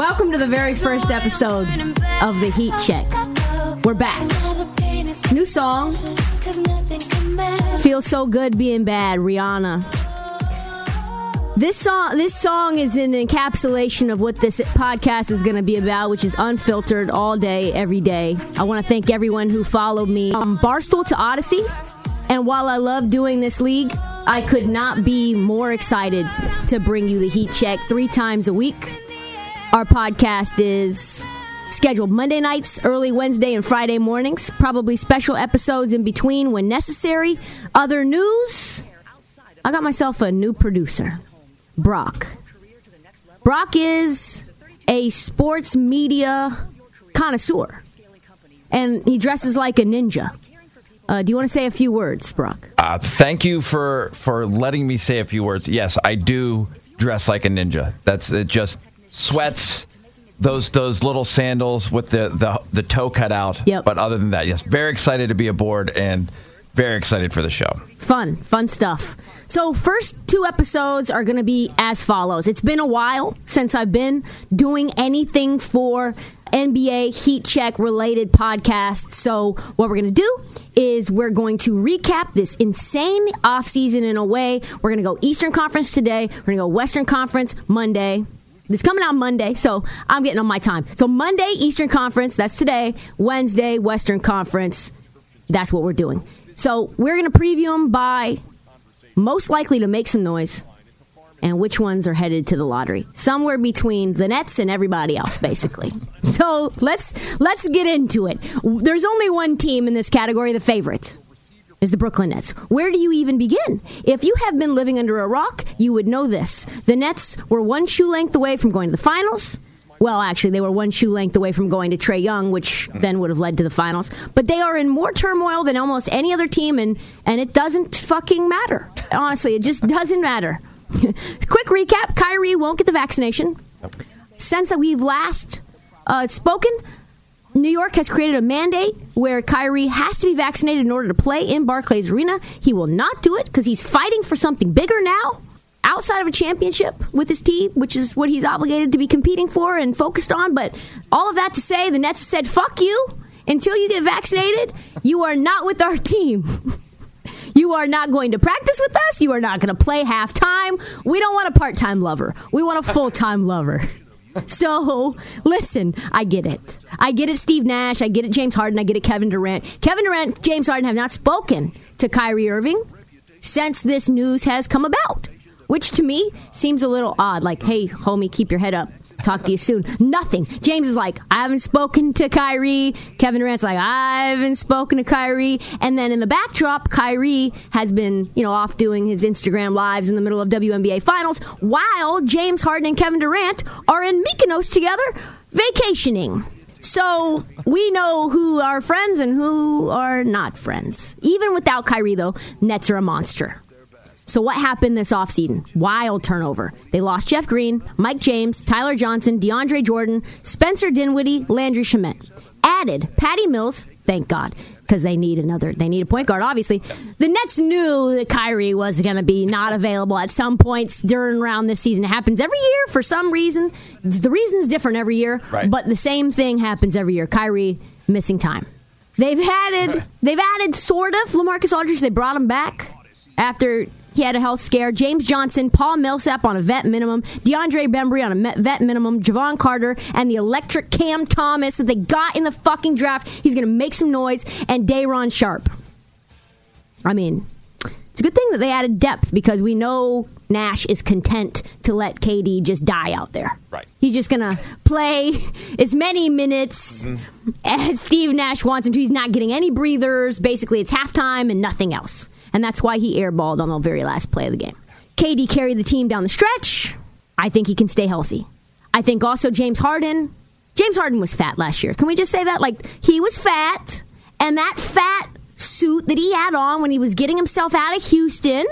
Welcome to the very first episode of the Heat Check. We're back. New song. Feels so good being bad, Rihanna. This song, this song is an encapsulation of what this podcast is going to be about, which is unfiltered all day, every day. I want to thank everyone who followed me from Barstool to Odyssey. And while I love doing this league, I could not be more excited to bring you the Heat Check three times a week. Our podcast is scheduled Monday nights, early Wednesday, and Friday mornings. Probably special episodes in between when necessary. Other news I got myself a new producer, Brock. Brock is a sports media connoisseur, and he dresses like a ninja. Uh, do you want to say a few words, Brock? Uh, thank you for for letting me say a few words. Yes, I do dress like a ninja. That's it. Just sweats, those those little sandals with the the, the toe cut out. Yep. But other than that, yes, very excited to be aboard and very excited for the show. Fun, fun stuff. So, first two episodes are going to be as follows. It's been a while since I've been doing anything for NBA Heat Check related podcasts. So, what we're going to do is we're going to recap this insane offseason in a way. We're going to go Eastern Conference today, we're going to go Western Conference Monday. It's coming out Monday, so I'm getting on my time. So, Monday, Eastern Conference, that's today. Wednesday, Western Conference, that's what we're doing. So we're going to preview them by most likely to make some noise and which ones are headed to the lottery. Somewhere between the Nets and everybody else, basically. So let's let's get into it. There's only one team in this category, the favorite. Is the Brooklyn Nets. Where do you even begin? If you have been living under a rock, you would know this. The Nets were one shoe length away from going to the finals. Well, actually, they were one shoe length away from going to Trae Young, which then would have led to the finals. But they are in more turmoil than almost any other team, and, and it doesn't fucking matter. Honestly, it just doesn't matter. Quick recap Kyrie won't get the vaccination. Since we've last uh, spoken, New York has created a mandate where Kyrie has to be vaccinated in order to play in Barclays Arena. He will not do it because he's fighting for something bigger now outside of a championship with his team, which is what he's obligated to be competing for and focused on. But all of that to say, the Nets said, fuck you. Until you get vaccinated, you are not with our team. You are not going to practice with us. You are not going to play half time. We don't want a part time lover. We want a full time lover. So, listen, I get it. I get it, Steve Nash. I get it, James Harden. I get it, Kevin Durant. Kevin Durant, James Harden have not spoken to Kyrie Irving since this news has come about, which to me seems a little odd. Like, hey, homie, keep your head up. Talk to you soon. Nothing. James is like, I haven't spoken to Kyrie. Kevin Durant's like, I haven't spoken to Kyrie. And then in the backdrop, Kyrie has been, you know, off doing his Instagram lives in the middle of WNBA finals, while James Harden and Kevin Durant are in Mykonos together vacationing. So we know who are friends and who are not friends. Even without Kyrie, though, Nets are a monster. So what happened this offseason? Wild turnover. They lost Jeff Green, Mike James, Tyler Johnson, DeAndre Jordan, Spencer Dinwiddie, Landry Shamet. added Patty Mills. Thank God, because they need another. They need a point guard. Obviously, the Nets knew that Kyrie was going to be not available at some points during around this season. It happens every year for some reason. The reason's different every year, Right. but the same thing happens every year. Kyrie missing time. They've added. They've added sort of LaMarcus Aldridge. They brought him back after he had a health scare. James Johnson, Paul Millsap on a vet minimum, DeAndre Bembry on a vet minimum, Jevon Carter, and the electric Cam Thomas that they got in the fucking draft. He's going to make some noise, and Day'Ron Sharpe. I mean, it's a good thing that they added depth because we know Nash is content to let KD just die out there. Right. He's just going to play as many minutes mm-hmm. as Steve Nash wants him to. He's not getting any breathers. Basically, it's halftime and nothing else. And that's why he airballed on the very last play of the game. KD carried the team down the stretch. I think he can stay healthy. I think also James Harden. James Harden was fat last year. Can we just say that? Like, he was fat, and that fat suit that he had on when he was getting himself out of Houston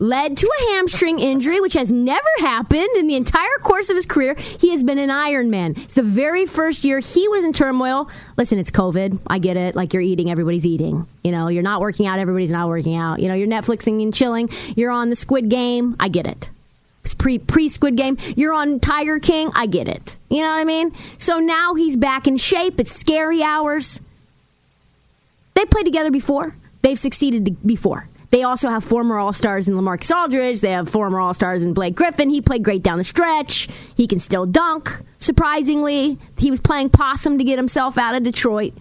led to a hamstring injury, which has never happened in the entire course of his career. He has been an Iron Man. It's the very first year he was in turmoil. Listen, it's COVID. I get it. Like you're eating, everybody's eating. You know, you're not working out, everybody's not working out. You know, you're Netflixing and chilling. You're on the Squid Game. I get it. It's pre pre Squid Game. You're on Tiger King. I get it. You know what I mean? So now he's back in shape. It's scary hours. They played together before. They've succeeded before. They also have former All Stars in LaMarcus Aldridge. They have former All Stars in Blake Griffin. He played great down the stretch. He can still dunk. Surprisingly, he was playing possum to get himself out of Detroit.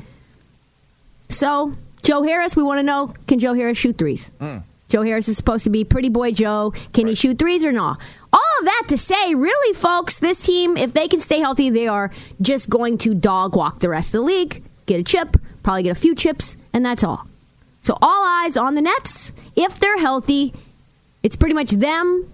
So, Joe Harris, we want to know can Joe Harris shoot threes? Hmm. Joe Harris is supposed to be pretty boy Joe. Can he shoot threes or not? All of that to say, really, folks, this team, if they can stay healthy, they are just going to dog walk the rest of the league, get a chip, probably get a few chips, and that's all. So all eyes on the Nets. If they're healthy, it's pretty much them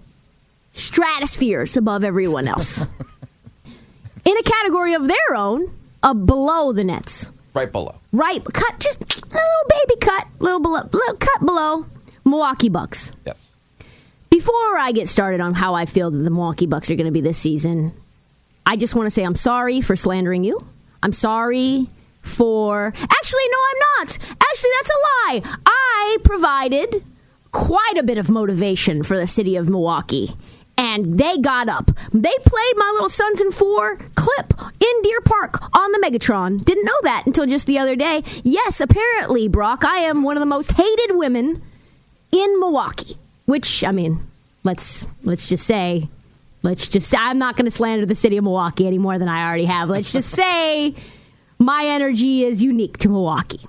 stratospheres above everyone else. In a category of their own, uh, below the Nets. Right below. Right, cut just a little baby cut, little below, little cut below Milwaukee Bucks. Yes. Before I get started on how I feel that the Milwaukee Bucks are going to be this season, I just want to say I'm sorry for slandering you. I'm sorry for. Actually, no, I'm not. Actually, that's a lie. I provided quite a bit of motivation for the city of Milwaukee. And they got up. They played my little Suns and Four clip in Deer Park on the Megatron. Didn't know that until just the other day. Yes, apparently, Brock, I am one of the most hated women in Milwaukee. Which I mean, let's let's just say, let's just say, I'm not going to slander the city of Milwaukee any more than I already have. Let's just say my energy is unique to Milwaukee.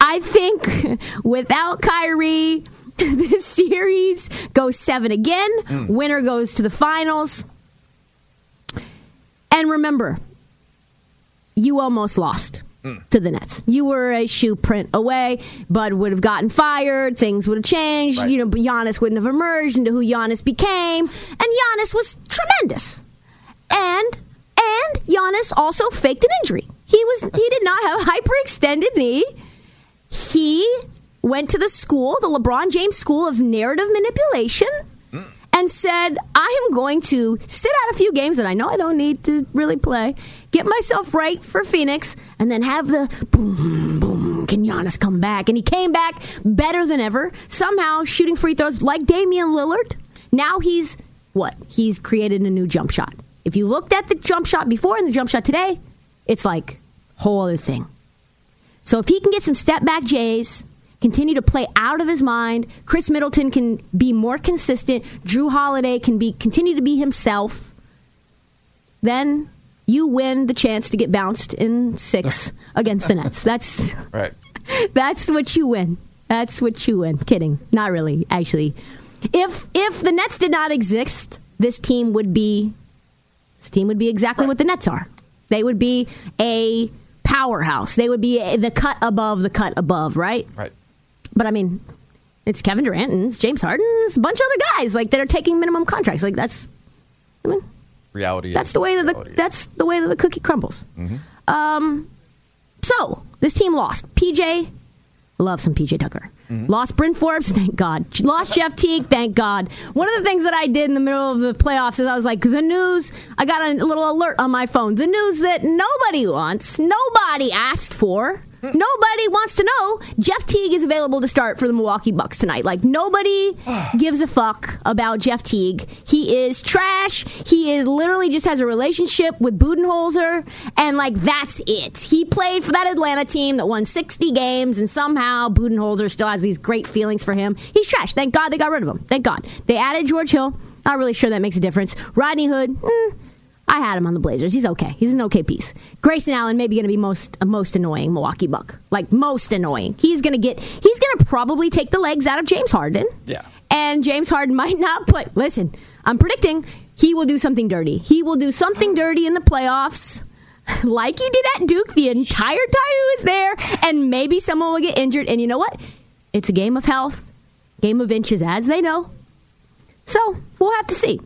I think without Kyrie, this series goes seven again. Mm. Winner goes to the finals. And remember, you almost lost mm. to the Nets. You were a shoe print away. Bud would have gotten fired. Things would have changed. Right. You know, Giannis wouldn't have emerged into who Giannis became. And Giannis was tremendous. And and Giannis also faked an injury. He was he did not have a hyperextended knee. He went to the school, the LeBron James School of Narrative Manipulation, mm. and said, I am going to sit out a few games that I know I don't need to really play, get myself right for Phoenix, and then have the boom, boom, can Giannis come back? And he came back better than ever, somehow shooting free throws like Damian Lillard. Now he's what? He's created a new jump shot. If you looked at the jump shot before and the jump shot today, it's like whole other thing. So if he can get some step back Jays, continue to play out of his mind, Khris Middleton can be more consistent, Jrue Holiday can be continue to be himself, then you win the chance to get bounced in six against the Nets. That's Right. that's what you win. That's what you win. Kidding. Not really, actually. If if the Nets did not exist, this team would be this team would be exactly what the Nets are. They would be a powerhouse. They would be the cut above the cut above, right? Right. But I mean, it's Kevin Durant and it's James Harden, it's a bunch of other guys like that are taking minimum contracts. Like that's, I mean, Reality. that's the way that the that's the way that the cookie crumbles. Um, so this team lost. PJ, love some PJ Tucker. Mm-hmm. Lost Bryn Forbes, thank God. Lost Jeff Teague, thank God. One of the things that I did in the middle of the playoffs is I was like, the news, I got a little alert on my phone. The news that nobody wants, nobody asked for. Nobody wants to know. Jeff Teague is available to start for the Milwaukee Bucks tonight. Like nobody gives a fuck about Jeff Teague. He is trash. He is literally just has a relationship with Budenholzer, and like that's it. He played for that Atlanta team that won 60 games, and somehow Budenholzer still has these great feelings for him. He's trash. Thank God they got rid of him. Thank God they added George Hill. Not really sure that makes a difference. Rodney Hood. mm, I had him on the Blazers. He's okay. He's an okay piece. Grayson Allen maybe going to be most most annoying Milwaukee Buck. Like most annoying. He's going to get. He's going to probably take the legs out of James Harden. Yeah. And James Harden might not put. Listen, I'm predicting he will do something dirty. He will do something dirty in the playoffs. Like he did at Duke the entire time he was there, and maybe someone will get injured. And you know what? It's a game of health, game of inches, as they know. So we'll have to see.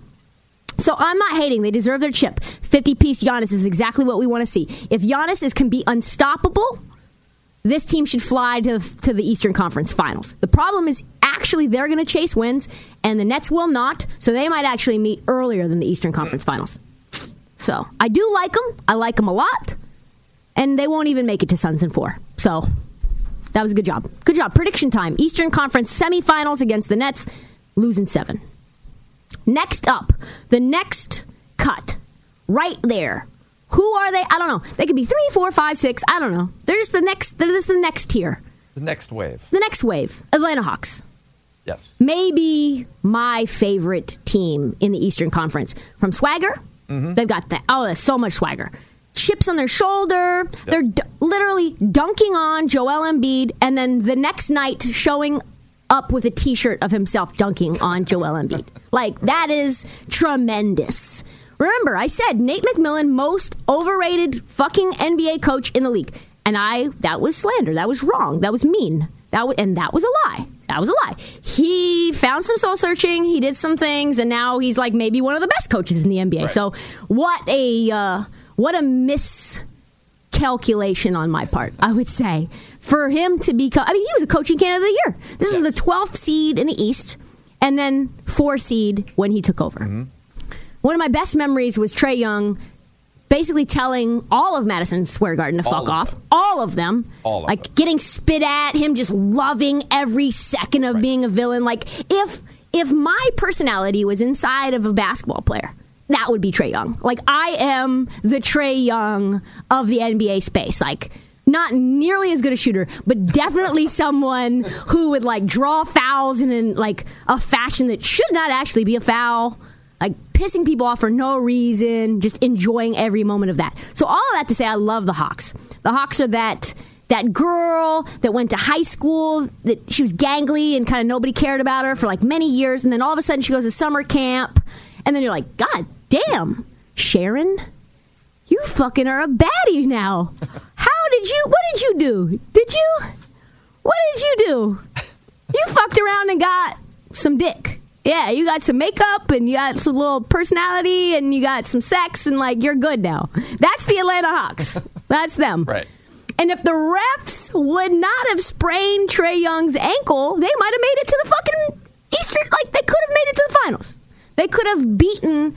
So I'm not hating. They deserve their chip. 50 piece Giannis is exactly what we want to see. If Giannis is can be unstoppable, this team should fly to to the Eastern Conference Finals. The problem is actually they're going to chase wins, and the Nets will not. So they might actually meet earlier than the Eastern Conference mm. Finals. So I do like them. I like them a lot, and they won't even make it to Suns in four. So that was a good job. Good job. Prediction time. Eastern Conference semifinals against the Nets, losing seven. Next up, the next cut, right there. Who are they? I don't know. They could be three, four, five, six. I don't know. They're just the next. They're just the next tier. The next wave. The next wave. Atlanta Hawks. Yes. Maybe my favorite team in the Eastern Conference from swagger. Mm-hmm. They've got that. Oh, so much swagger. Chips on their shoulder. They're d- literally dunking on Joel Embiid, and then the next night showing up with a T-shirt of himself dunking on Joel Embiid. Like that is tremendous. Remember, I said Nate McMillan, most overrated fucking NBA coach in the league, and I that was slander. That was wrong. That was mean. That was, and that was a lie. That was a lie. He found some soul searching. He did some things, and now he's like maybe one of the best coaches in the NBA. So what a uh, what a miscalculation on my part, I would say, for him to become. I mean, he was a coaching candidate of the year. This was the twelfth seed in the East, and then four seed when he took over. Mm-hmm. One of my best memories was Trae Young basically telling all of Madison Square Garden to All fuck of off. them. All of them. All of like them. getting spit at, him just loving every second of being a villain. Like if if my personality was inside of a basketball player, that would be Trae Young. Like I am the Trae Young of the NBA space. Like not nearly as good a shooter, but definitely someone who would like draw fouls in an, like a fashion that should not actually be a foul. Like pissing people off for no reason, just enjoying every moment of that. So all of that to say, I love the Hawks. The Hawks are that that girl that went to high school that she was gangly and kind of nobody cared about her for like many years, and then all of a sudden she goes to summer camp, and then you're like, God damn, Sharon, you fucking are a baddie now. How did you? What did you do? Did you? What did you do? You fucked around and got some dick. Yeah, you got some makeup and you got some little personality and you got some sex and like you're good now. That's the Atlanta Hawks. That's them. Right. And if the refs would not have sprained Trae Young's ankle, they might have made it to the fucking Eastern. Like they could have made it to the finals. They could have beaten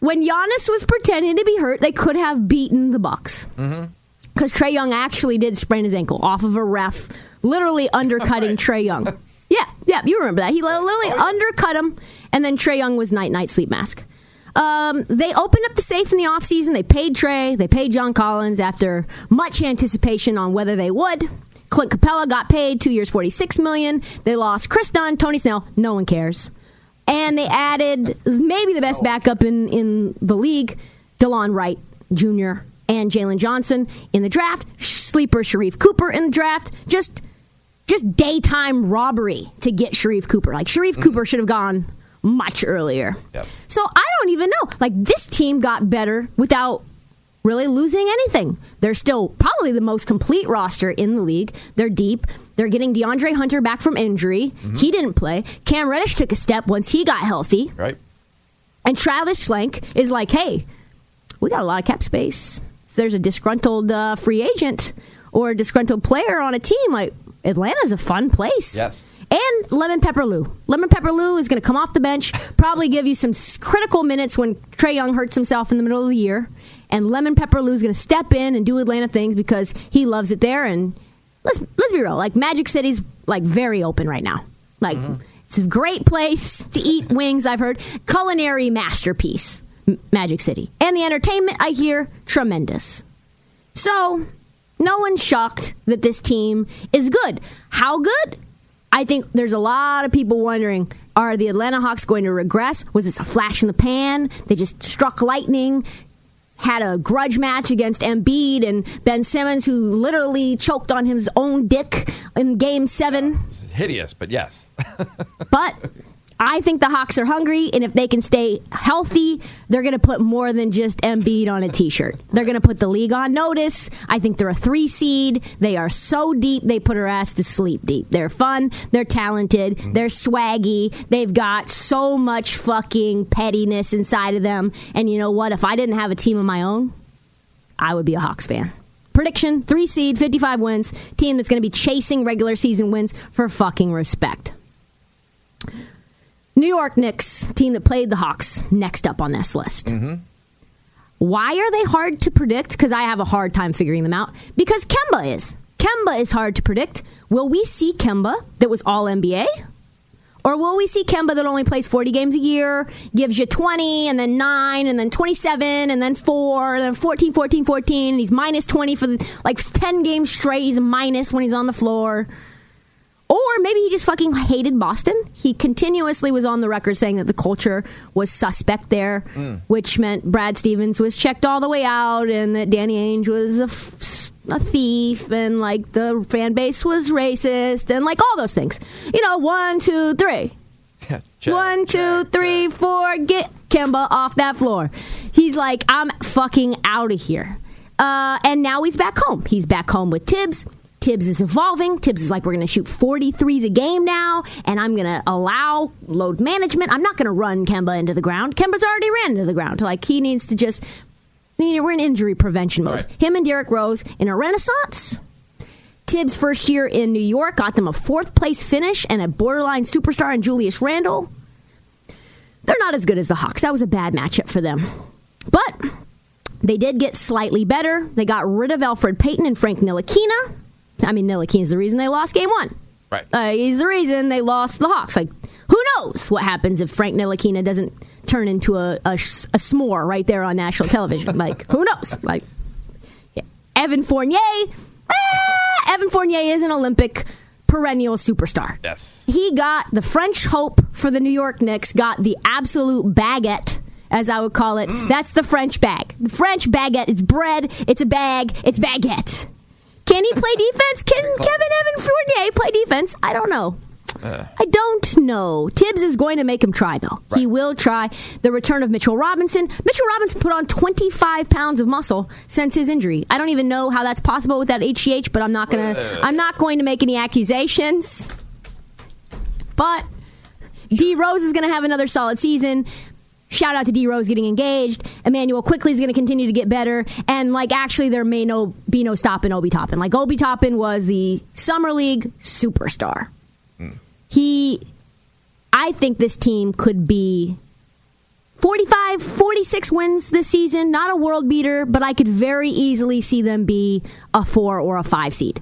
when Giannis was pretending to be hurt. They could have beaten the Bucks because Trae Young actually did sprain his ankle off of a ref, literally undercutting Trae Young. Yeah, yeah, you remember that. He li- literally undercut him, and then Trae Young was night night sleep mask. Um, they opened up the safe in the offseason. They paid Trae. They paid John Collins after much anticipation on whether they would. Clint Capela got paid two years, forty six million. They lost Kris Dunn, Tony Snell. No one cares. And they added maybe the best backup in in the league, DeLon Wright Jr. and Jalen Johnson in the draft. Sleeper Sharife Cooper in the draft. Just just daytime robbery to get Sharife Cooper. Like Sharife mm-hmm. Cooper should have gone much earlier. Yep. So I don't even know. Like this team got better without really losing anything. They're still probably the most complete roster in the league. They're deep. They're getting DeAndre Hunter back from injury. He didn't play. Cam Reddish took a step once he got healthy. Right. And Travis Schlenk is like, hey, we got a lot of cap space. If there's a disgruntled uh, free agent or a disgruntled player on a team, like Atlanta's a fun place. Yes. And Lemon Pepper Lou. Lemon Pepper Lou is going to come off the bench, probably give you some critical minutes when Trae Young hurts himself in the middle of the year. And Lemon Pepper Lou is going to step in and do Atlanta things because he loves it there. And let's let's be real, like Magic City's like very open right now. Like mm-hmm. it's a great place to eat wings. I've heard culinary masterpiece, Magic City, and the entertainment I hear tremendous. So, no one's shocked that this team is good. How good? I think there's a lot of people wondering are the Atlanta Hawks going to regress? Was this a flash in the pan? They just struck lightning, had a grudge match against Embiid and Ben Simmons, who literally choked on his own dick in game seven. It's hideous, but yes. But I think the Hawks are hungry, and if they can stay healthy, they're going to put more than just Embiid on a T-shirt. They're going to put the league on notice. I think they're a three seed. They are so deep, they put her ass to sleep deep. They're fun. They're talented. They're swaggy. They've got so much fucking pettiness inside of them. And you know what? If I didn't have a team of my own, I would be a Hawks fan. Prediction: three seed, fifty-five wins. Team that's going to be chasing regular season wins for fucking respect. New York Knicks, team that played the Hawks, next up on this list. Mm-hmm. Why are they hard to predict? Because I have a hard time figuring them out. Because Kemba is. Kemba is hard to predict. Will we see Kemba that was all NBA? Or will we see Kemba that only plays 40 games a year, gives you 20, and then 9, and then 27, and then 4, and then 14, 14, 14, and he's minus 20 for the, like 10 games straight. He's minus when he's on the floor. Or maybe he just fucking hated Boston. He continuously was on the record saying that the culture was suspect there, which meant Brad Stevens was checked all the way out and that Danny Ainge was a, f- a thief and like the fan base was racist and like all those things. You know, one, two, three. Check, One, two, check, three, four. Get Kemba off that floor. He's like, I'm fucking out of here. Uh, and now he's back home. He's back home with Thibs. Thibs is evolving. Thibs is like, we're going to shoot 43s a game now, and I'm going to allow load management. I'm not going to run Kemba into the ground. Kemba's already ran into the ground. Like, he needs to just, you know, we're in injury prevention mode. Right. Him and Derrick Rose in a renaissance. Thibs' first year in New York got them a fourth place finish and a borderline superstar in Julius Randle. They're not as good as the Hawks. That was a bad matchup for them. But they did get slightly better. They got rid of Elfrid Payton and Frank Ntilikina. I mean, Ntilikina's the reason they lost game one. Right. Uh, he's the reason they lost the Hawks. Like, who knows what happens if Frank Ntilikina doesn't turn into a, a, a s'more right there on national television? like, who knows? Like, yeah. Evan Fournier. eh, Evan Fournier is an Olympic perennial superstar. Yes. He got the French hope for the New York Knicks, got the absolute baguette, as I would call it. That's the French bag. The French baguette. It's bread, it's a bag, it's baguette. Can he play defense? Can Kevin Evan Fournier play defense? I don't know. I don't know. Thibs is going to make him try, though. He will try. The return of Mitchell Robinson. Mitchell Robinson put on 25 pounds of muscle since his injury. I don't even know how that's possible with that HGH, but I'm not gonna. I'm not going to make any accusations. But D Rose is going to have another solid season. Shout out to D Rose getting engaged. Immanuel Quickley is going to continue to get better. And like, actually, there may no be no stopping Obi Toppin. Like, Obi Toppin was the summer league superstar. Hmm. He, I think this team could be 45, 46 wins this season. Not a world beater, but I could very easily see them be a four or a five seed.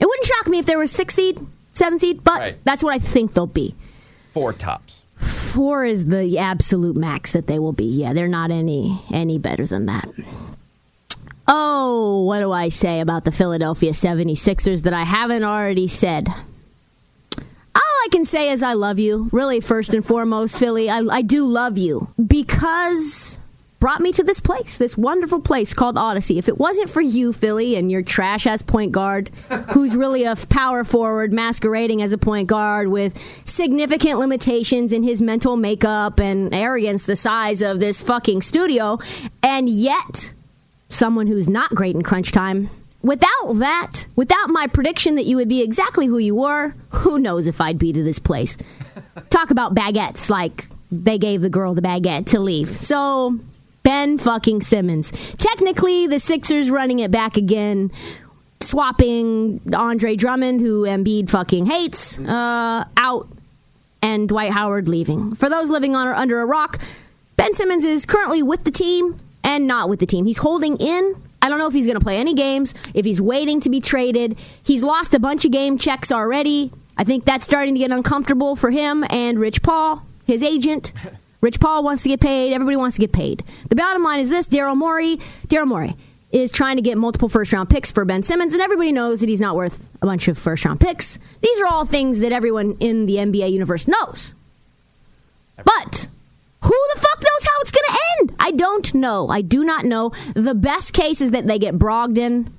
It wouldn't shock me if they were six seed, seven seed, but Right. that's what I think they'll be. Four tops. Four is the absolute max that they will be. Yeah, they're not any any better than that. Oh, what do I say about the Philadelphia 76ers that I haven't already said? All I can say is I love you. Really, first and foremost, Philly, I, I do love you because brought me to this place, this wonderful place called Odyssey. If it wasn't for you, Philly, and your trash ass point guard, who's really a power forward masquerading as a point guard with significant limitations in his mental makeup and arrogance the size of this fucking studio, and yet someone who's not great in crunch time. Without that, without my prediction that you would be exactly who you were, who knows if I'd be to this place. Talk about baguettes like they gave the girl the baguette to leave. So, Ben fucking Simmons. Technically, the Sixers running it back again. swapping Andre Drummond, who Embiid fucking hates, uh, out, and Dwight Howard leaving. For those living on or under a rock, Ben Simmons is currently with the team and not with the team. He's holding in. I don't know if he's going to play any games, if he's waiting to be traded. He's lost a bunch of game checks already. I think that's starting to get uncomfortable for him and Rich Paul, his agent. Rich Paul wants to get paid. Everybody wants to get paid. The bottom line is this: Daryl Morey, Daryl Morey is trying to get multiple first round picks for Ben Simmons, and everybody knows that he's not worth a bunch of first round picks. These are all things that everyone in the NBA universe knows. But who the fuck knows how it's going to end? I don't know. I do not know. The best case is that they get Brogdon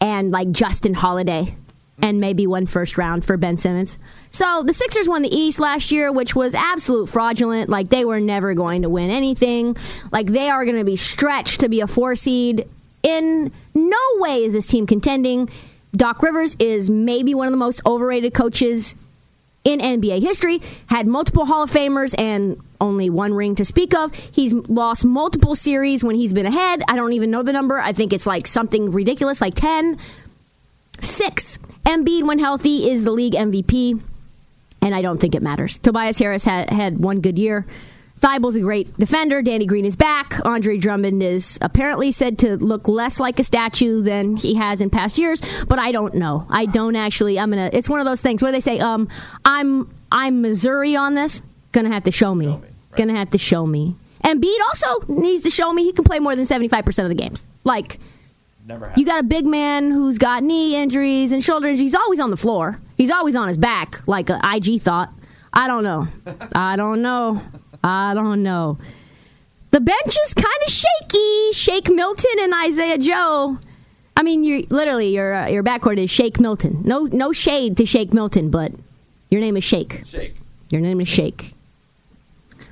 and like Justin Holiday and maybe one first round for Ben Simmons. So the Sixers won the East last year, which was absolute fraudulent. Like they were never going to win anything. Like they are going to be stretched to be a four seed. In no way is this team contending. Doc Rivers is maybe one of the most overrated coaches in NBA history, had multiple Hall of Famers and only one ring to speak of. He's lost multiple series when he's been ahead. I don't even know the number. I think it's like something ridiculous, like 10. Six. Embiid, when healthy, is the league MVP, and I don't think it matters. Tobias Harris had, had one good year. Thybulle's a great defender. Danny Green is back. Andre Drummond is apparently said to look less like a statue than he has in past years, but I don't know. I don't actually. I'm gonna. It's one of those things where they say, um, I'm I'm Missouri on this. Gonna have to show me. Gonna have to show me. And Embiid also needs to show me he can play more than 75% of the games. Like, Never you got a big man who's got knee injuries and shoulder injuries. He's always on the floor. He's always on his back, like a IG thought. I don't know. I don't know. I don't know. The bench is kind of shaky. Shake Milton and Isaiah Joe. I mean, you literally your uh, your backcourt is Shake Milton. No no shade to Shake Milton, but your name is Shake. Shake. Your name is Shake.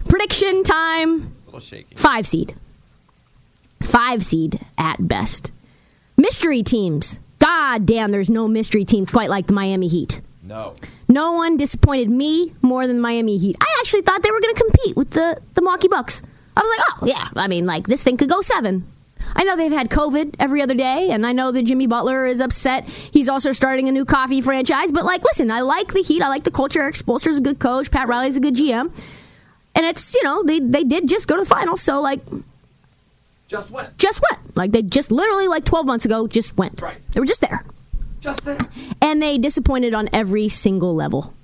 Prediction time. A little shaky. Five seed. Five seed at best. Mystery teams. God damn, there's no mystery teams quite like the Miami Heat. No. No one disappointed me more than Miami Heat. I actually thought they were going to compete with the, the Milwaukee Bucks. I was like, oh, yeah, I mean, like, this thing could go seven. I know they've had COVID every other day, and I know that Jimmy Butler is upset. He's also starting a new coffee franchise. But, like, listen, I like the Heat. I like the culture. Erik Spoelstra's a good coach. Pat Riley's a good GM. And it's, you know, they, they did just go to the finals. So, like, Just went. just went. Like, they just literally, like, 12 months ago, just went. Right. They were just there Just there. and they disappointed on every single level.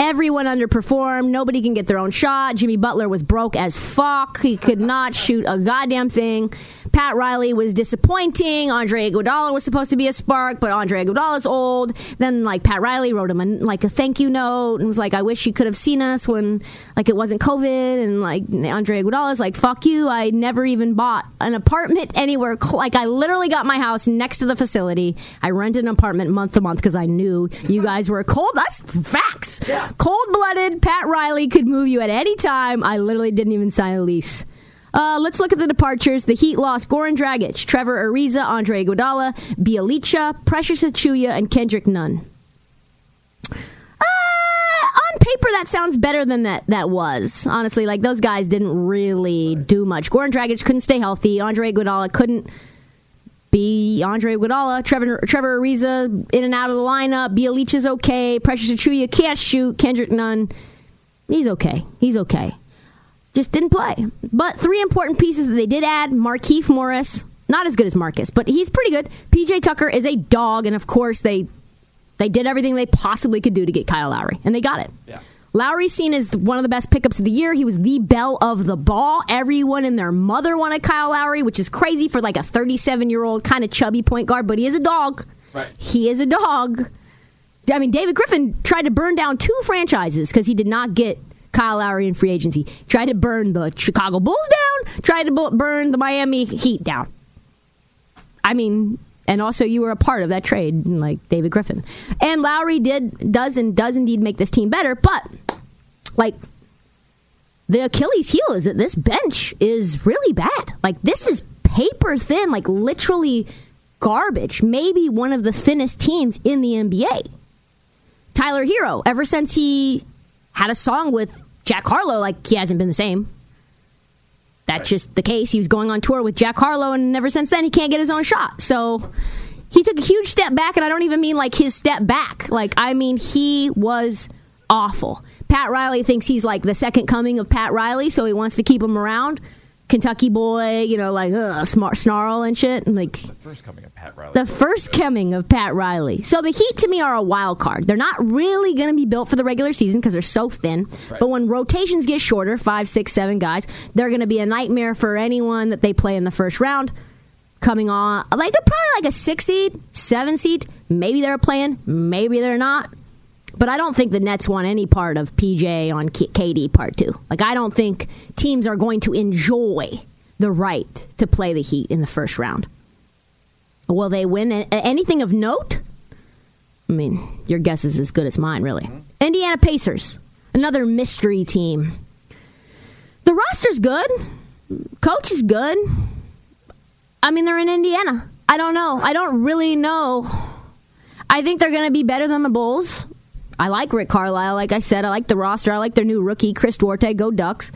Everyone underperformed. Nobody can get their own shot. Jimmy Butler was broke as fuck. He could not shoot a goddamn thing. Pat Riley was disappointing. Andre Iguodala was supposed to be a spark, but Andre Iguodala's old. Then, like Pat Riley wrote him a, like a thank you note and was like, "I wish you could have seen us when like it wasn't COVID." And like Andre Iguodala's like, "Fuck you! I never even bought an apartment anywhere. Like I literally got my house next to the facility. I rented an apartment month to month because I knew you guys were cold. That's facts. Cold blooded. Pat Riley could move you at any time. I literally didn't even sign a lease. Uh, let's look at the departures. The Heat lost Goran Dragic, Trevor Ariza, Andre Iguodala, Bjelica, Precious Achiuwa, and Kendrick Nunn. Uh, on paper, that sounds better than that that was. Honestly, like those guys didn't really do much. Goran Dragic couldn't stay healthy. Andre Iguodala couldn't be Andre Iguodala. Trevor Trevor Ariza in and out of the lineup. Bjelica's okay. Precious Achiuwa can't shoot. Kendrick Nunn, he's okay. He's okay. Just didn't play. But three important pieces that they did add: Markieff Morris, not as good as Marcus, but he's pretty good. PJ Tucker is a dog, and of course they they did everything they possibly could do to get Kyle Lowry, and they got it. Yeah. Lowry's seen as one of the best pickups of the year. He was the belle of the ball. Everyone and their mother wanted Kyle Lowry, which is crazy for like a 37 year old kind of chubby point guard, but he is a dog. Right. He is a dog. I mean, David Griffin tried to burn down two franchises because he did not get Kyle Lowry in free agency. Tried to burn the Chicago Bulls down, tried to burn the Miami Heat down. I mean, and also you were a part of that trade, like David Griffin. And Lowry did does and does indeed make this team better, but like the Achilles heel is that this bench is really bad. Like this is paper thin, like literally garbage. Maybe one of the thinnest teams in the NBA. Tyler Herro, ever since he had a song with Jack Harlow, like he hasn't been the same. That's just the case. He was going on tour with Jack Harlow, and ever since then, he can't get his own shot. So He took a huge step back, and I don't even mean like his step back. Like, I mean, he was awful. Pat Riley thinks he's like the second coming of Pat Riley, so he wants to keep him around. Kentucky boy, you know, like ugh, smart snarl and shit. And like the First coming of Pat Riley. the first coming of Pat Riley. So the Heat to me are a wild card. They're not really going to be built for the regular season because they're so thin. But when rotations get shorter, five, six, seven guys, they're going to be a nightmare for anyone that they play in the first round. Coming on, like they're probably like a six seed, seven seed. Maybe they're playing, maybe they're not. But I don't think the Nets want any part of PJ on K- KD part two. Like I don't think teams are going to enjoy the right to play the Heat in the first round. Will they win anything of note? I mean, your guess is as good as mine, really. Mm-hmm. Indiana Pacers, another mystery team. The roster's good. Coach is good. I mean, they're in Indiana. I don't know. I don't really know. I think they're going to be better than the Bulls. I like Rick Carlisle. Like I said, I like the roster. I like their new rookie, Chris Duarte. Go Ducks.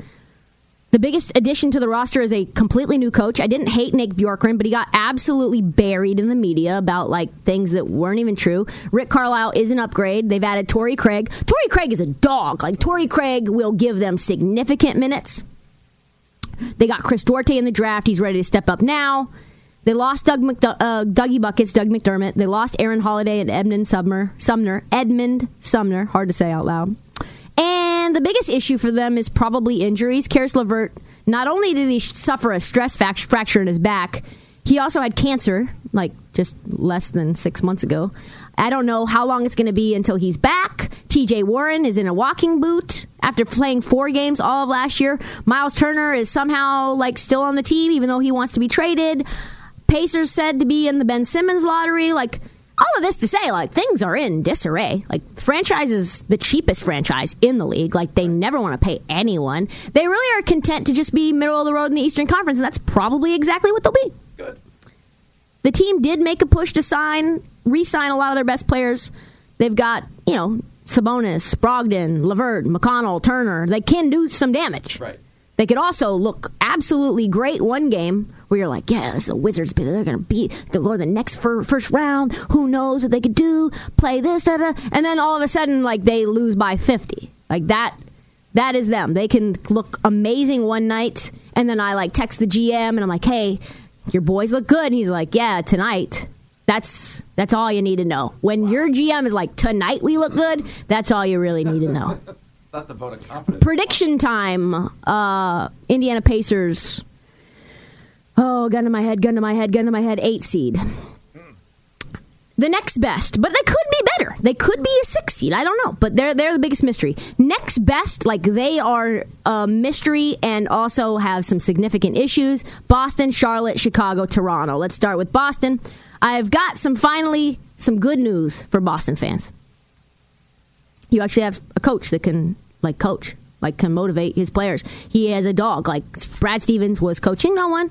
The biggest addition to the roster is a completely new coach. I didn't hate Nick Bjorkgren, but he got absolutely buried in the media about like things that weren't even true. Rick Carlisle is an upgrade. They've added Torrey Craig. Torrey Craig is a dog. Like Torrey Craig will give them significant minutes. They got Chris Duarte in the draft. He's ready to step up now. They lost Doug McDu- uh, Dougie Buckets, Doug McDermott. They lost Aaron Holiday and Edmond Sumner. Sumner, Edmond Sumner, hard to say out loud. And the biggest issue for them is probably injuries. Caris LeVert, not only did he suffer a stress fac- fracture in his back, he also had cancer, like just less than six months ago. I don't know how long it's going to be until he's back. TJ Warren is in a walking boot after playing four games all of last year. Miles Turner is somehow like still on the team, even though he wants to be traded. Pacers said to be in the Ben Simmons lottery. Like all of this to say, like things are in disarray. Like franchise is the cheapest franchise in the league. Like they never want to pay anyone. They really are content to just be middle of the road in the Eastern Conference, and that's probably exactly what they'll be. Good. The team did make a push to sign, re-sign a lot of their best players. They've got, you know, Sabonis, Brogdon, LeVert, McConnell, Turner. They can do some damage. Right. They could also look absolutely great one game where you're like, yeah, this is a Wizards. They're going to beat, going to go to the next fir- first round. Who knows what they could do? Play this, da, da. and then all of a sudden, like they lose by 50. Like that, that is them. They can look amazing one night, and then I like text the GM and I'm like, hey, your boys look good, and he's like, yeah, tonight. That's that's all you need to know. When your GM is like, tonight we look good, that's all you really need to know Not the vote of confidence. prediction time. Uh, Indiana Pacers. Oh, gun to my head, gun to my head, gun to my head. Eight seed. The next best, but they could be better. They could be a six seed. I don't know, but they're they're the biggest mystery. Next best, like they are a mystery and also have some significant issues. Boston, Charlotte, Chicago, Toronto. Let's start with Boston. I've got some finally some good news for Boston fans you actually have a coach that can like coach like can motivate his players he has a dog like brad stevens was coaching no one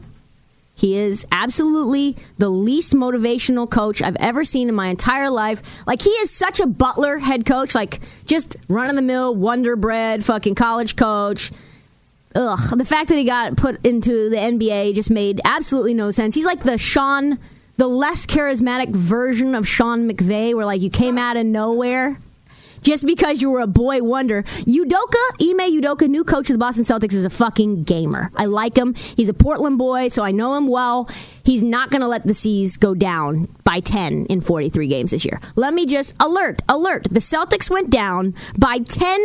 he is absolutely the least motivational coach I've ever seen in my entire life. Like he is such a butler head coach, like just run of the mill, wonder bread, fucking college coach. Ugh, the fact that he got put into the NBA just made absolutely no sense. He's like the Sean, the less charismatic version of Sean McVay, where like you came out of nowhere just because you were a boy wonder. Udoka, Ime Udoka, new coach of the Boston Celtics, is a fucking gamer. I like him. He's a Portland boy, so I know him well. He's not going to let the C's go down by 10 in 43 games this year. Let me just alert, alert. The Celtics went down by 10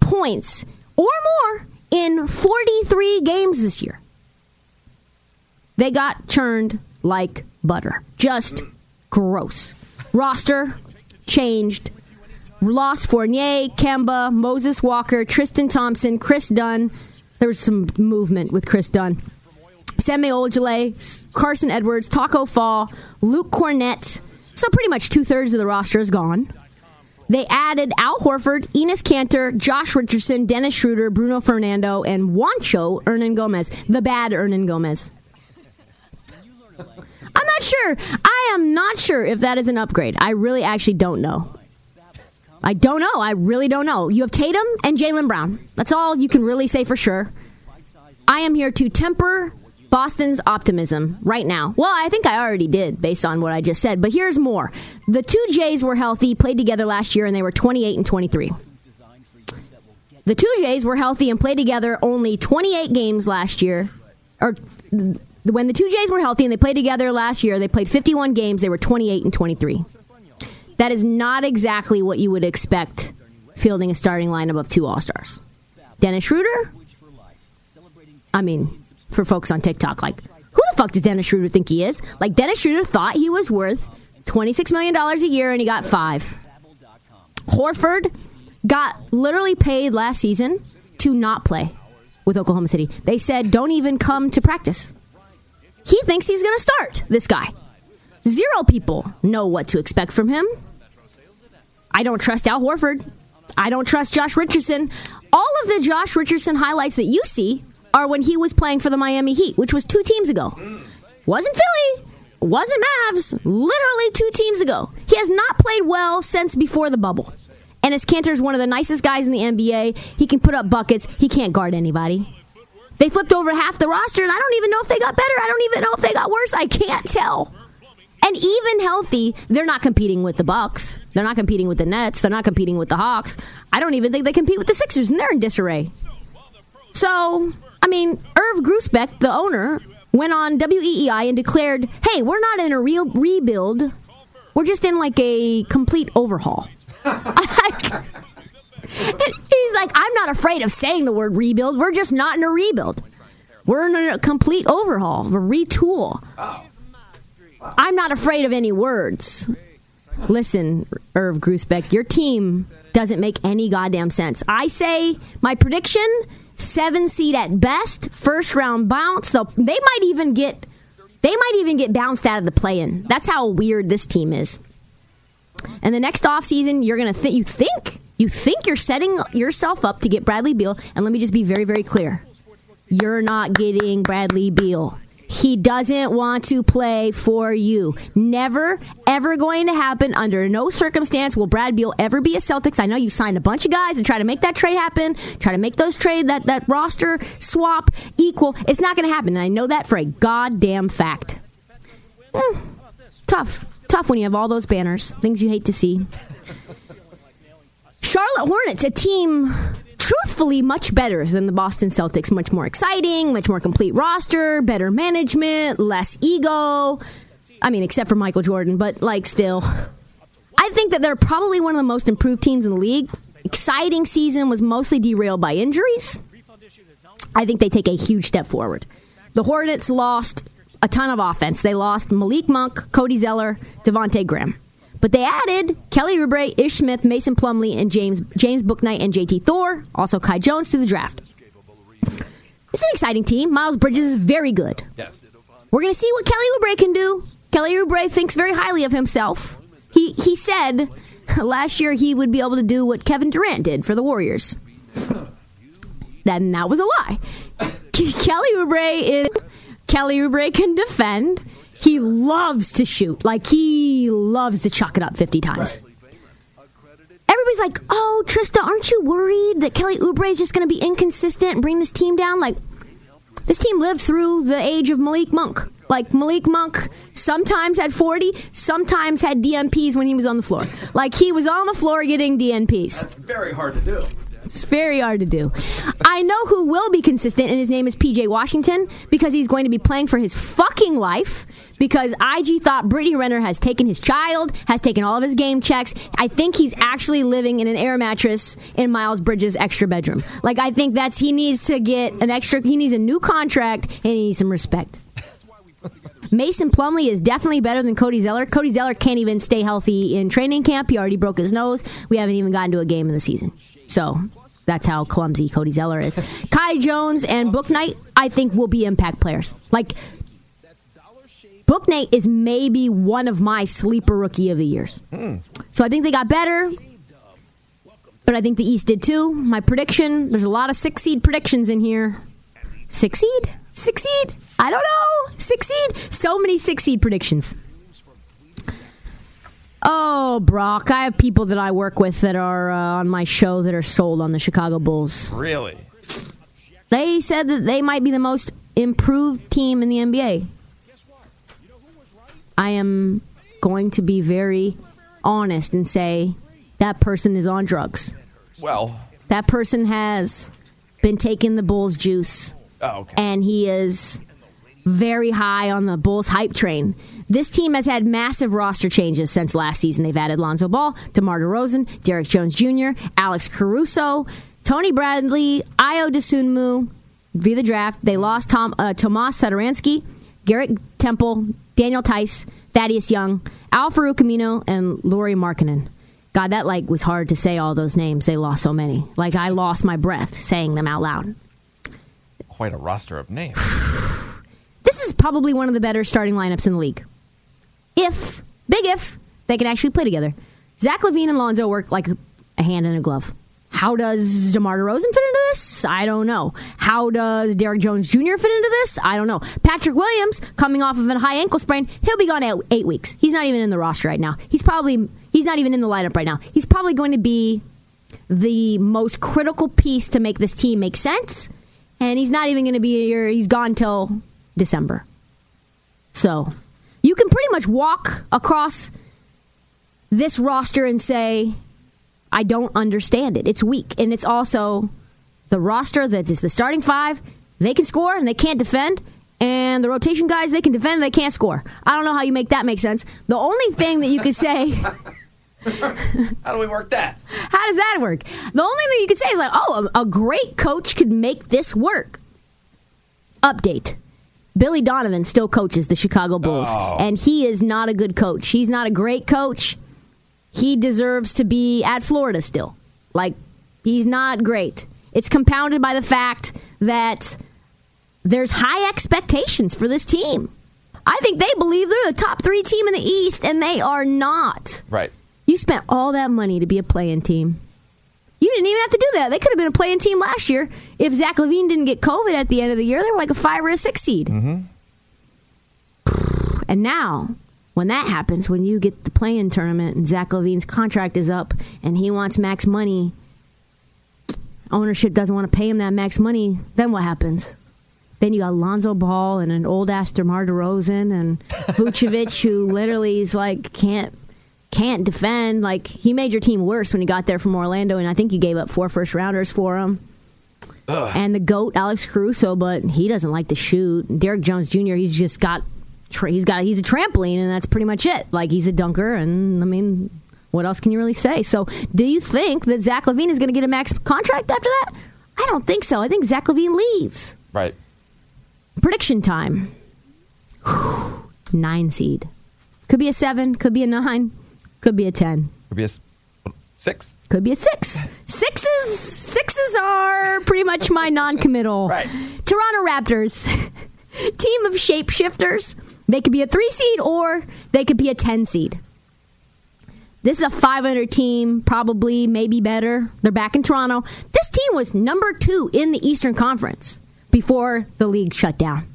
points or more in 43 games this year. They got churned like butter. Just gross. Roster changed lost Fournier, Kemba, Moses Walker, Tristan Thompson, Kris Dunn. There was some movement with Kris Dunn. Semi Ojeleye, Carsen Edwards, Taco Fall, Luke Kornet. So pretty much two thirds of the roster is gone. They added Al Horford, Enes Kanter, Josh Richardson, Dennis Schroeder, Bruno Fernando, and Juancho Hernangomez, the bad Hernangomez. I'm not sure. I am not sure if that is an upgrade. I really actually don't know. I don't know. I really don't know. You have Tatum and Jaylen Brown. That's all you can really say for sure. I am here to temper Boston's optimism right now. Well, I think I already did based on what I just said, but here's more. The two Jays were healthy, played together last year, and they were 28 and 23. The two Jays were healthy and played together only 28 games last year. Or when the two Jays were healthy and they played together last year, they played 51 games. They were 28 and 23. That is not exactly what you would expect fielding a starting lineup of two All Stars. Dennis Schroeder? I mean, for folks on TikTok, like, who the fuck does Dennis Schroeder think he is? Like, Dennis Schroeder thought he was worth $26 million a year and he got five. Horford got literally paid last season to not play with Oklahoma City. They said, don't even come to practice. He thinks he's going to start, this guy. Zero people know what to expect from him. I don't trust Al Horford. I don't trust Josh Richardson. All of the Josh Richardson highlights that you see are when he was playing for the Miami Heat, which was two teams ago. Wasn't Philly, wasn't Mavs, literally two teams ago. He has not played well since before the bubble. And Enes Kanter is one of the nicest guys in the NBA, he can put up buckets. He can't guard anybody. They flipped over half the roster, and I don't even know if they got better. I don't even know if they got worse. I can't tell. And even healthy, they're not competing with the Bucks. They're not competing with the Nets. They're not competing with the Hawks. I don't even think they compete with the Sixers, and they're in disarray. So, I mean, Irv Grousbeck, the owner, went on WEEI and declared, "Hey, we're not in a real rebuild. We're just in like a complete overhaul." He's like, "I'm not afraid of saying the word rebuild. We're just not in a rebuild. We're in a complete overhaul, a retool." I'm not afraid of any words. Listen, Irv Grousbeck, your team doesn't make any goddamn sense. I say my prediction: seven seed at best, first round bounce. They might even get they might even get bounced out of the play-in. That's how weird this team is. And the next offseason, you're gonna think you think you think you're setting yourself up to get Bradley Beal. And let me just be very very clear: you're not getting Bradley Beal. He doesn't want to play for you. Never, ever going to happen. Under no circumstance will Brad Beal ever be a Celtics. I know you signed a bunch of guys to try to make that trade happen, try to make those trade that that roster swap equal. It's not going to happen, and I know that for a goddamn fact. Eh, tough, tough when you have all those banners, things you hate to see. Charlotte Hornets, a team truthfully much better than the Boston Celtics. Much more exciting, much more complete roster, better management, less ego. I mean, except for Michael Jordan, but like still. I think that they're probably one of the most improved teams in the league. Exciting season was mostly derailed by injuries. I think they take a huge step forward. The Hornets lost a ton of offense. They lost Malik Monk, Cody Zeller, Devontae Graham. But they added Kelly Oubre, Ish Smith, Mason Plumlee, and James James Bouknight and JT Thor, also Kai Jones to the draft. It's an exciting team. Miles Bridges is very good. Yes. We're going to see what Kelly Oubre can do. Kelly Oubre thinks very highly of himself. He he said last year he would be able to do what Kevin Durant did for the Warriors. Then that was a lie. Kelly Oubre is Kelly Oubre can defend. He loves to shoot. Like he loves to chuck it up 50 times. Everybody's like, "Oh, Trista, aren't you worried that Kelly Oubre is just going to be inconsistent and bring this team down?" Like this team lived through the age of Malik Monk. Like Malik Monk sometimes had 40, sometimes had DNPs when he was on the floor. Like he was on the floor getting DNPs. That's Very hard to do. It's very hard to do. I know who will be consistent, and his name is PJ Washington because he's going to be playing for his fucking life. Because IG thought Brittany Renner has taken his child, has taken all of his game checks. I think he's actually living in an air mattress in Miles Bridges' extra bedroom. Like I think that's he needs to get an extra. He needs a new contract and he needs some respect. Mason Plumlee is definitely better than Cody Zeller. Cody Zeller can't even stay healthy in training camp. He already broke his nose. We haven't even gotten to a game in the season. So that's how clumsy Cody Zeller is. Kai Jones and Bouknight, I think, will be impact players. Like, Bouknight is maybe one of my sleeper rookie of the years. Hmm. So I think they got better, but I think the East did too. My prediction there's a lot of six seed predictions in here. Six seed? Six seed? I don't know. Six seed? So many six seed predictions. Oh, Brock, I have people that I work with that are uh, on my show that are sold on the Chicago Bulls. Really? They said that they might be the most improved team in the NBA. Guess what? I am going to be very honest and say that person is on drugs. Well, That person has been taking the Bulls juice oh, okay. and he is very high on the Bulls hype train. This team has had massive roster changes since last season. They've added Lonzo Ball, DeMar DeRozan, Derrick Jones Jr., Alex Caruso, Tony Bradley, Ayo Dosunmu via the draft. They lost Tom, uh, Tomas Satoransky, Garrett Temple, Daniel Theis, Thaddeus Young, Al-Farouq Aminu, and Lauri Markkanen. God, that like was hard to say all those names. They lost so many. Like I lost my breath saying them out loud. Quite a roster of names. this is probably one of the better starting lineups in the league. If, big if, they can actually play together. Zach LaVine and Lonzo work like a hand and a glove. How does DeMar DeRozan fit into this? I don't know. How does Derrick Jones Jr. fit into this? I don't know. Patrick Williams, coming off of a high ankle sprain, he'll be gone out eight weeks. He's not even in the roster right now. He's probably he's not even in the lineup right now. He's probably going to be the most critical piece to make this team make sense. And he's not even going to be here. He's gone till December. So you can pretty much walk across this roster and say, I don't understand it. It's weak. And it's also the roster that is the starting five. They can score and they can't defend. And the rotation guys, they can defend and they can't score. I don't know how you make that make sense. The only thing that you could say. How do we work that? How does that work? The only thing you could say is like, oh, a, a great coach could make this work. Update. Billy Donovan still coaches the Chicago Bulls, Oh. and he is not a good coach. He's not a great coach. He deserves to be at Florida still. Like, he's not great. It's compounded by the fact that there's high expectations for this team. I think they believe they're the top three team in the East, and they are not. Right. You spent all that money to be a playing team. You didn't even have to do that. They could have been a playing team last year if Zach LaVine didn't get COVID at the end of the year. They were like a five or a six seed. Mm-hmm. And now, when that happens, when you get the playing tournament and Zach LaVine's contract is up and he wants max money, ownership doesn't want to pay him that max money, then what happens? Then you got Lonzo Ball and an old ass DeMar DeRozan and Vucevic, who literally is like can't can't defend. Like he made your team worse when he got there from Orlando, and I think you gave up four first rounders for him. And the goat Alex Caruso, but he doesn't like to shoot. Derrick Jones Jr. He's just got he's got he's a trampoline, and that's pretty much it. Like he's a dunker, and I mean, what else can you really say? So, do you think that Zach LaVine is going to get a max contract after that? I don't think so. I think Zach LaVine leaves. Right. Prediction time. Nine seed. Could be a seven. Could be a nine. Could be a ten. Could be a six. Could be a six. Sixes, sixes are pretty much my non-committal. Right. Toronto Raptors, team of shapeshifters. They could be a three seed or they could be a ten seed. This is a 500 team, probably maybe better. They're back in Toronto. This team was number two in the Eastern Conference before the league shut down.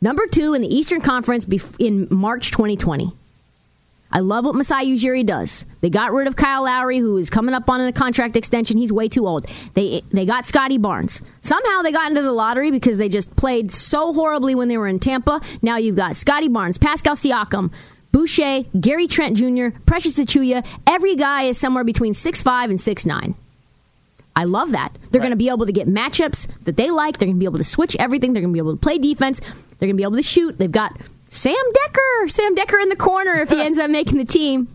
Number two in the Eastern Conference in March 2020. I love what Masai Ujiri does. They got rid of Kyle Lowry, who is coming up on a contract extension. He's way too old. They they got Scottie Barnes. Somehow they got into the lottery because they just played so horribly when they were in Tampa. Now you've got Scottie Barnes, Pascal Siakam, Boucher, Gary Trent Jr., Precious Achiuwa. Every guy is somewhere between six five and six nine. I love that. They're Right. going to be able to get matchups that they like. They're going to be able to switch everything. They're going to be able to play defense. They're going to be able to shoot. They've got Sam Dekker, Sam Dekker in the corner if he ends up making the team.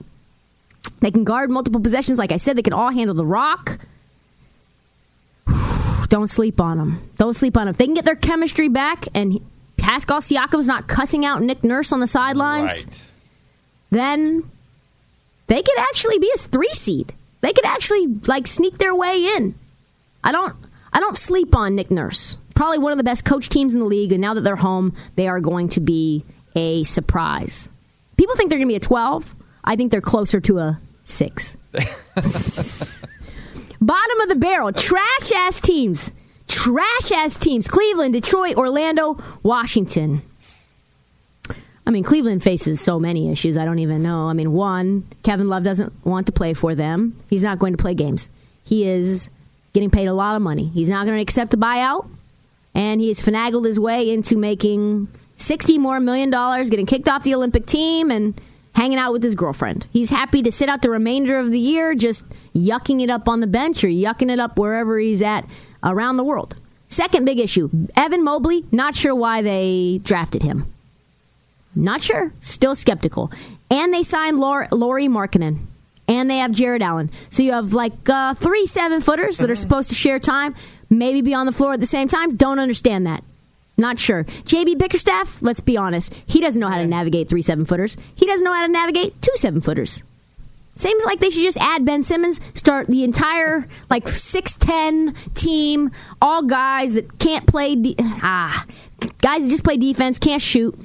They can guard multiple possessions. Like I said, they can all handle the rock. Don't sleep on them. Don't sleep on them. If they can get their chemistry back and Pascal Siakam's not cussing out Nick Nurse on the sidelines, Right. then they could actually be a three seed. They could actually like sneak their way in. I don't I don't sleep on Nick Nurse. Probably one of the best coach teams in the league, and now that they're home, they are going to be a surprise. People think they're going to be a 12. I think they're closer to a 6. Bottom of the barrel, trash ass teams. Trash ass teams. Cleveland, Detroit, Orlando, Washington. I mean, Cleveland faces so many issues. I don't even know. I mean, one, Kevin Love doesn't want to play for them. He's not going to play games. He is getting paid a lot of money. He's not going to accept a buyout. and he has finagled his way into making 60 more million dollars, getting kicked off the Olympic team, and hanging out with his girlfriend. He's happy to sit out the remainder of the year just yucking it up on the bench or yucking it up wherever he's at around the world. Second big issue Evan Mobley, not sure why they drafted him. Not sure. Still skeptical. And they signed Lor- Lauri Markkanen. And they have Jarrett Allen. So you have like uh, three seven footers that are supposed to share time, maybe be on the floor at the same time. Don't understand that. Not sure. JB Bickerstaff, let's be honest, he doesn't know how to navigate three seven footers. He doesn't know how to navigate two seven footers. Seems like they should just add Ben Simmons, start the entire like six ten team, all guys that can't play. De- ah, guys that just play defense, can't shoot.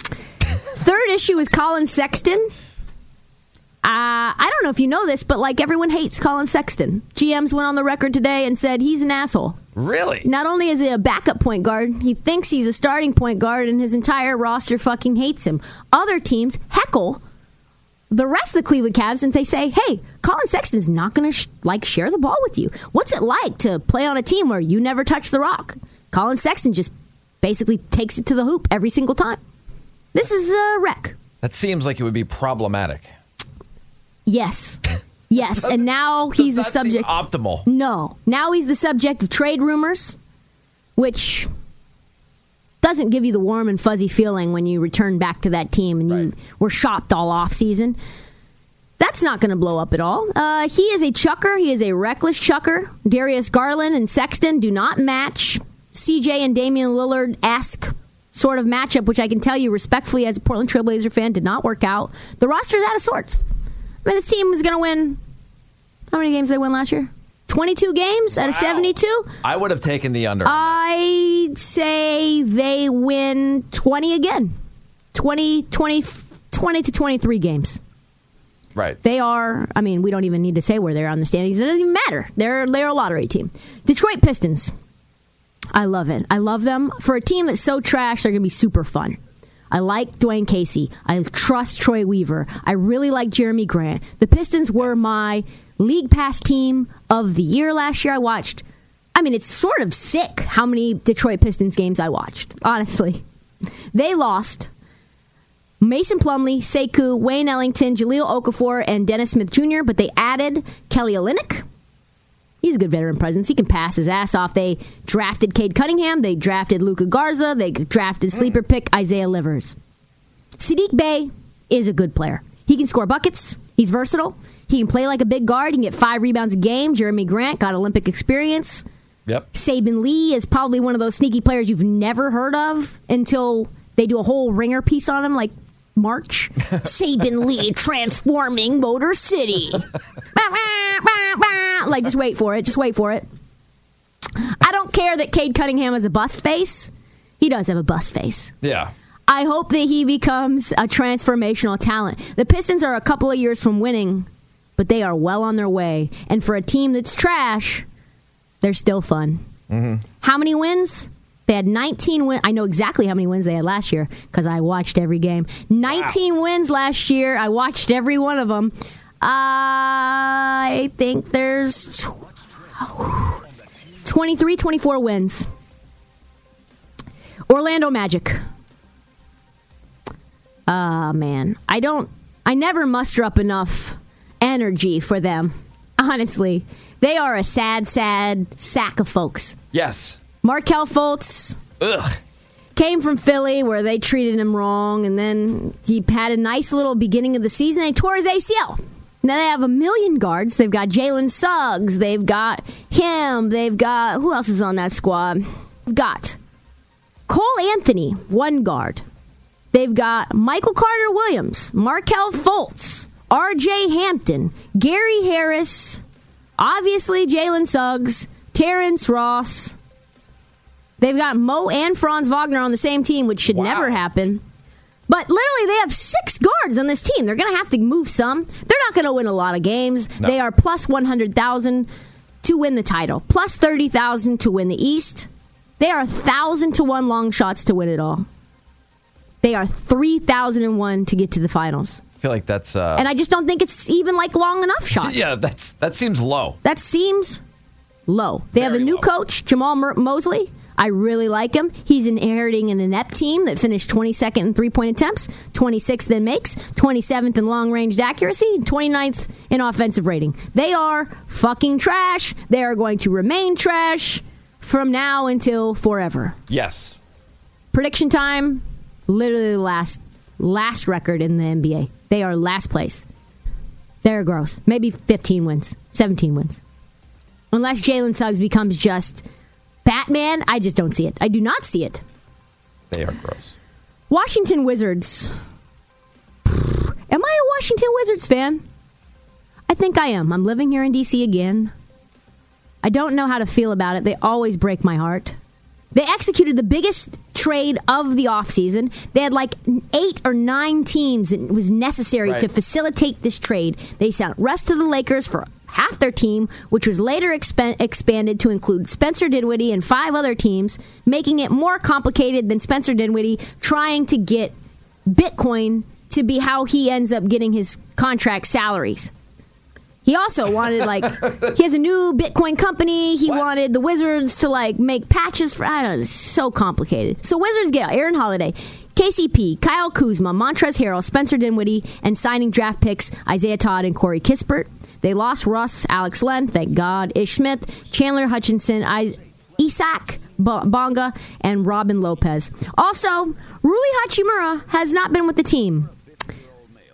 Third issue is Collin Sexton. Uh, I don't know if you know this, but like everyone hates Collin Sexton. GMs went on the record today and said he's an asshole. Really? Not only is he a backup point guard, he thinks he's a starting point guard, and his entire roster fucking hates him. Other teams heckle the rest of the Cleveland Cavs and they say, "Hey, Collin Sexton's not going to sh- like share the ball with you. What's it like to play on a team where you never touch the rock?" Collin Sexton just basically takes it to the hoop every single time. This is a wreck. That seems like it would be problematic. Yes, yes, and now he's the Does not seem subject. optimal. No. Now he's the subject of trade rumors, which doesn't give you the warm and fuzzy feeling when you return back to that team and you Right. were shopped all off season. That's not going to blow up at all. Uh, he is a chucker. He is a reckless chucker. Darius Garland and Sexton do not match. CJ and Damian Lillard esque sort of matchup, which I can tell you respectfully as a Portland Trailblazer fan did not work out. The roster is out of sorts. I mean, this team is going to win. How many games did they win last year? 22 games out of 72? I would have taken the under. I'd say they win 20 again. 20, 20, 20 to 23 games. right. They are, I mean, we don't even need to say where they're on the standings. It doesn't even matter. They're, they're a lottery team. Detroit Pistons. I love it. I love them. For a team that's so trash, they're going to be super fun. I like Dwane Casey. I trust Troy Weaver. I really like Jerami Grant. The Pistons were my league pass team of the year last year. I watched, I mean, it's sort of sick how many Detroit Pistons games I watched, honestly. They lost Mason Plumlee, Sekou, Wayne Ellington, Jahlil Okafor, and Dennis Smith Jr., but they added Kelly Olynyk. He's a good veteran presence. He can pass his ass off. They drafted Cade Cunningham. They drafted Luka Garza. They drafted sleeper pick Isaiah Livers. Saddiq Bey is a good player. He can score buckets. He's versatile. He can play like a big guard. He can get five rebounds a game. Jerami Grant got Olympic experience. Yep. Saben Lee is probably one of those sneaky players you've never heard of until they do a whole ringer piece on him, like March. Saben Lee transforming Motor City. like, just wait for it. Just wait for it. I don't care that Cade Cunningham has a bust face. He does have a bust face. Yeah. I hope that he becomes a transformational talent. The Pistons are a couple of years from winning, but they are well on their way. And for a team that's trash, they're still fun. Mm-hmm. How many wins? They had 19 wins. I know exactly how many wins they had last year because I watched every game. 19 wins last year. I watched every one of them. I think there's tw- 23, 24 wins. Orlando Magic. Ah, man. I don't, I never muster up enough energy for them. Honestly, they are a sad, sad sack of folks. Yes. Markelle Fultz Ugh. came from Philly where they treated him wrong, and then he had a nice little beginning of the season. They tore his ACL. Now they have a million guards. They've got Jalen Suggs. They've got him. They've got who else is on that squad? They've got Cole Anthony, one guard. They've got Michael Carter Williams, Markelle Fultz, R.J. Hampton, Gary Harris, obviously Jalen Suggs, Terrence Ross. They've got Mo and Franz Wagner on the same team, which should Wow. never happen. But literally, they have six guards on this team. They're going to have to move some. They're not going to win a lot of games. No. They are plus 100,000 to win the title, plus 30,000 to win the East. They are 1,000 to 1 long shots to win it all. They are 3,001 to get to the finals. I feel like that's. Uh, And I just don't think it's even like long enough shots. yeah, that's that seems low. That seems low. They have a new low. coach, Jamahl Mosley. I really like him. He's inheriting an inept team that finished 22nd in three point attempts, 26th in makes, 27th in long range accuracy, 29th in offensive rating. They are fucking trash. They are going to remain trash from now until forever. Yes. Prediction time, literally the last last record in the NBA. They are last place. They're gross. Maybe 15 wins, 17 wins. Unless Jalen Suggs becomes just Batman, I just don't see it. I do not see it. They are gross. Washington Wizards. Am I a Washington Wizards fan? I think I am. I'm living here in DC again. I don't know how to feel about it. They always break my heart. They executed the biggest trade of the offseason. They had like eight or nine teams that was necessary Right. to facilitate this trade. They sent rest to the Lakers for half their team, which was later expan- expanded to include Spencer Dinwiddie and five other teams, making it more complicated than Spencer Dinwiddie trying to get Bitcoin to be how he ends up getting his contract salaries. He also wanted like he has a new Bitcoin company. He wanted the Wizards to like make patches for I don't know. It's so complicated. So Wizards get Aaron Holiday, KCP, Kyle Kuzma, Montrezl Harrell, Spencer Dinwiddie, and signing draft picks Isaiah Todd and Corey Kispert. They lost Russ, Alex Len, thank God, Ish Smith, Chandler Hutchison, I- Isaac Bo- Bonga, and Robin Lopez. Also, Rui Hachimura has not been with the team.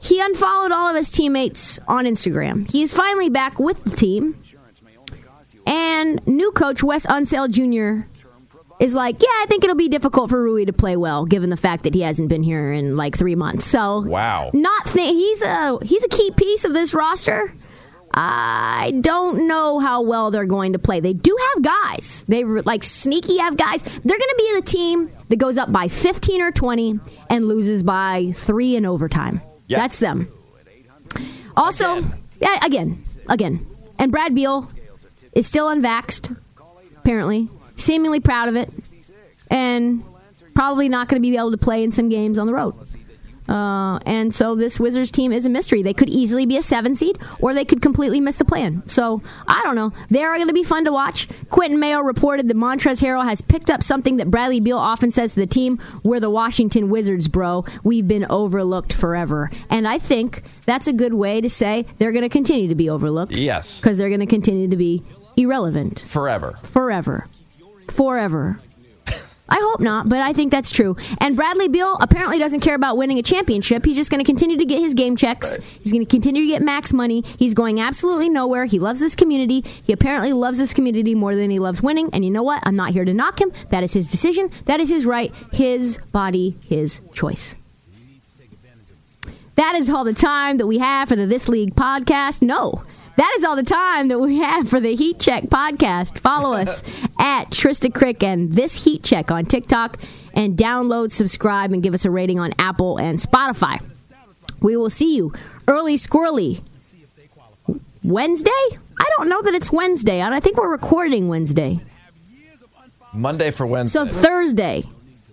He unfollowed all of his teammates on Instagram. He is finally back with the team. And new coach Wes Unseld Jr. is like, yeah, I think it'll be difficult for Rui to play well, given the fact that he hasn't been here in like three months. So, Wow. not th- he's a he's a key piece of this roster. I don't know how well they're going to play. They do have guys. They like sneaky have guys. They're going to be the team that goes up by 15 or 20 and loses by 3 in overtime. Yes. That's them. Also, yeah, again, again. And Brad Beal is still unvaxxed, apparently. Seemingly proud of it. And probably not going to be able to play in some games on the road. Uh, and so this Wizards team is a mystery. They could easily be a seven seed, or they could completely miss the plan. So I don't know. They are going to be fun to watch. Quentin Mayo reported that Montrezl Harrell has picked up something that Bradley Beal often says to the team: "We're the Washington Wizards, bro. We've been overlooked forever." And I think that's a good way to say they're going to continue to be overlooked. Yes. because they're going to continue to be irrelevant Forever. forever. Forever. I hope not, but I think that's true. And Bradley Beal apparently doesn't care about winning a championship. He's just going to continue to get his game checks. He's going to continue to get max money. He's going absolutely nowhere. He loves this community. He apparently loves this community more than he loves winning. And you know what? I'm not here to knock him. That is his decision. That is his right. His body, his choice. That is all the time that we have for the This League podcast. No. That is all the time that we have for the Heat Check podcast. Follow us at Trista Crick and This Heat Check on TikTok and download, subscribe, and give us a rating on Apple and Spotify. We will see you early squirrely Wednesday? I don't know that it's Wednesday. and I think we're recording Wednesday. Monday for Wednesday. So Thursday,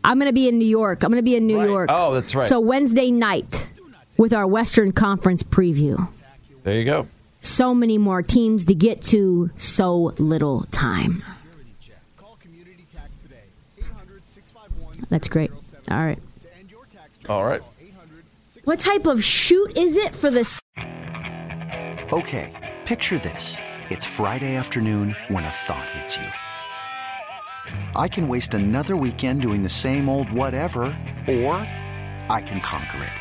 I'm going to be in New York. I'm going to be in New Right. York. Oh, that's right. So Wednesday night with our Western Conference preview. there you go. So many more teams to get to, so little time. That's great. All right. All right. What type of shoot is it for the Okay, picture this. It's Friday afternoon when a thought hits you. I can waste another weekend doing the same old whatever, or I can conquer it.